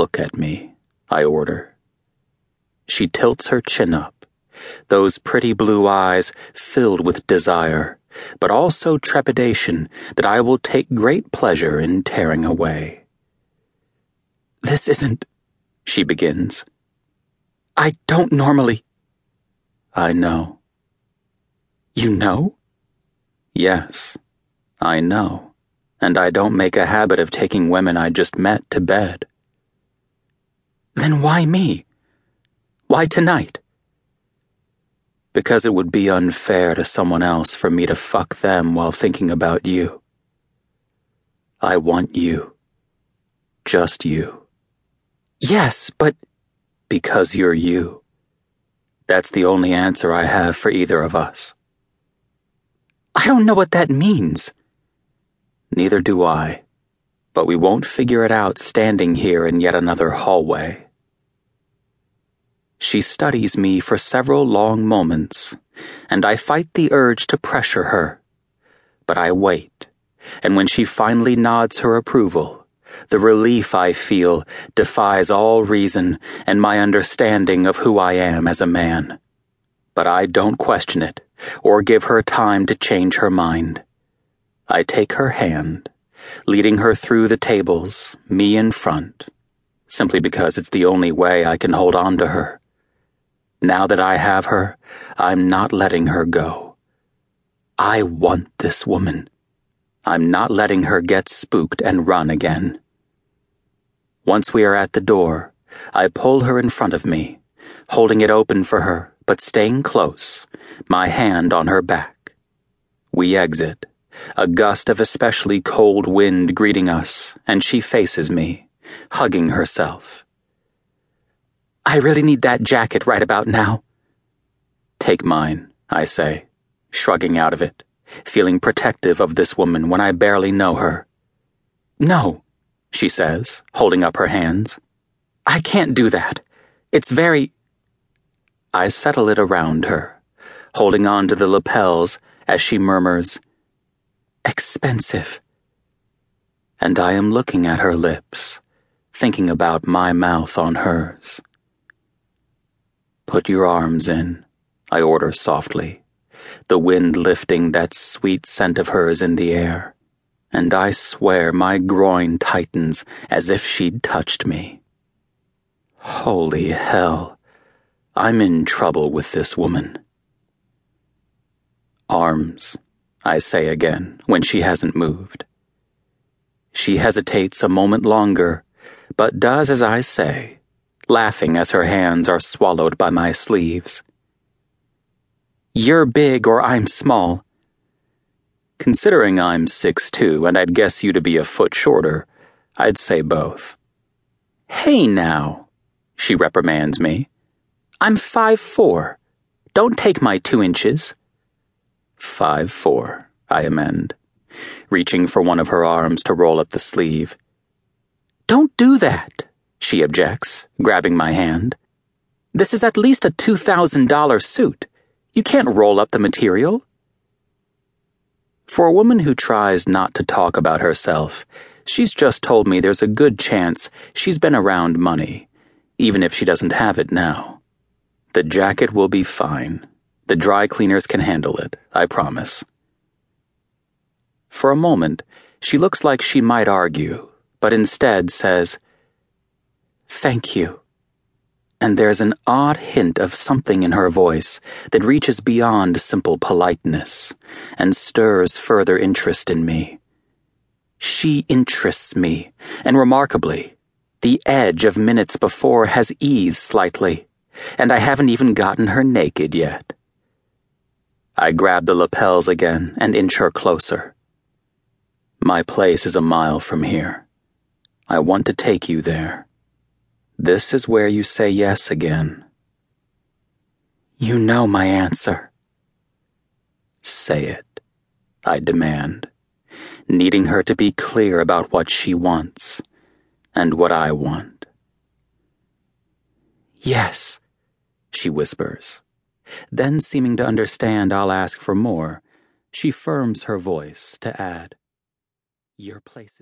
Look at me, I order. She tilts her chin up, those pretty blue eyes filled with desire, but also trepidation that I will take great pleasure in tearing away. This isn't, she begins. I don't normally. I know. You know? Yes, I know. And I don't make a habit of taking women I just met to bed. Then why me? Why tonight? Because it would be unfair to someone else for me to fuck them while thinking about you. I want you. Just you. Yes, but. Because you're you. That's the only answer I have for either of us. I don't know what that means. Neither do I. But we won't figure it out standing here in yet another hallway. She studies me for several long moments, and I fight the urge to pressure her. But I wait, and when she finally nods her approval, the relief I feel defies all reason and my understanding of who I am as a man. But I don't question it or give her time to change her mind. I take her hand, leading her through the tables, me in front, simply because it's the only way I can hold on to her. Now that I have her, I'm not letting her go. I want this woman. I'm not letting her get spooked and run again. Once we are at the door, I pull her in front of me, holding it open for her, but staying close, my hand on her back. We exit, a gust of especially cold wind greeting us, and she faces me, hugging herself. I really need that jacket right about now. Take mine, I say, shrugging out of it, feeling protective of this woman when I barely know her. No, she says, holding up her hands. I can't do that. It's very. I settle it around her, holding on to the lapels as she murmurs, Expensive. And I am looking at her lips, thinking about my mouth on hers. Put your arms in, I order softly, the wind lifting that sweet scent of hers in the air, and I swear my groin tightens as if she'd touched me. Holy hell, I'm in trouble with this woman. Arms, I say again, when she hasn't moved. She hesitates a moment longer, but does as I say laughing as her hands are swallowed by my sleeves. You're big or I'm small. Considering I'm six two and I'd guess you to be a foot shorter, I'd say both. Hey now, she reprimands me. I'm five four. Don't take my two inches. Five four, I amend, reaching for one of her arms to roll up the sleeve. Don't do that she objects, grabbing my hand. This is at least a $2,000 suit. You can't roll up the material. For a woman who tries not to talk about herself, she's just told me there's a good chance she's been around money, even if she doesn't have it now. The jacket will be fine. The dry cleaners can handle it, I promise. For a moment, she looks like she might argue, but instead says, Thank you. And there's an odd hint of something in her voice that reaches beyond simple politeness and stirs further interest in me. She interests me, and remarkably, the edge of minutes before has eased slightly, and I haven't even gotten her naked yet. I grab the lapels again and inch her closer. My place is a mile from here. I want to take you there. This is where you say yes again. You know my answer. Say it, I demand, needing her to be clear about what she wants and what I want. Yes, she whispers. Then, seeming to understand I'll ask for more, she firms her voice to add, Your place is.